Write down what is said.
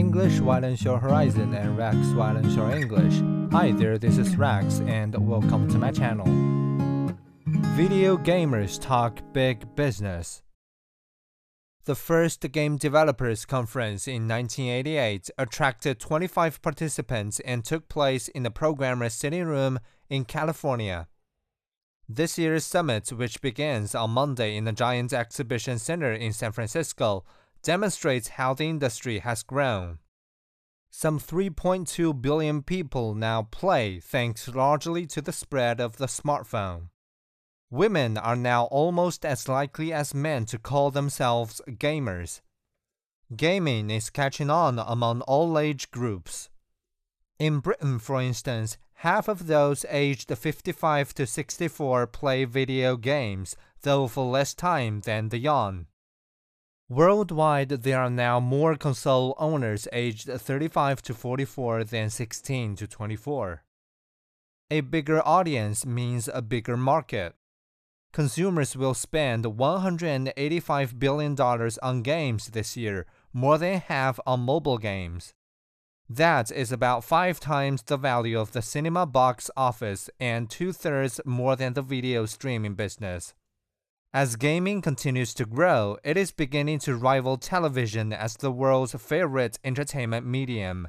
English widens your horizon and Rex widens your English. Hi there, this is Rex and welcome to my channel. Video gamers talk big business. The first Game Developers Conference in 1988 attracted 25 participants and took place in the programmer's sitting room in California. This year's summit, which begins on Monday in the Giant Exhibition Center in San Francisco, demonstrates how the industry has grown. Some 3.2 billion people now play thanks largely to the spread of the smartphone. Women are now almost as likely as men to call themselves gamers. Gaming is catching on among all age groups. In Britain, for instance, half of those aged 55 to 64 play video games, though for less time than the young. Worldwide, there are now more console owners aged 35 to 44 than 16 to 24. A bigger audience means a bigger market. Consumers will spend $185 billion on games this year, more than half on mobile games. That is about five times the value of the cinema box office and two thirds more than the video streaming business. As gaming continues to grow, it is beginning to rival television as the world's favorite entertainment medium.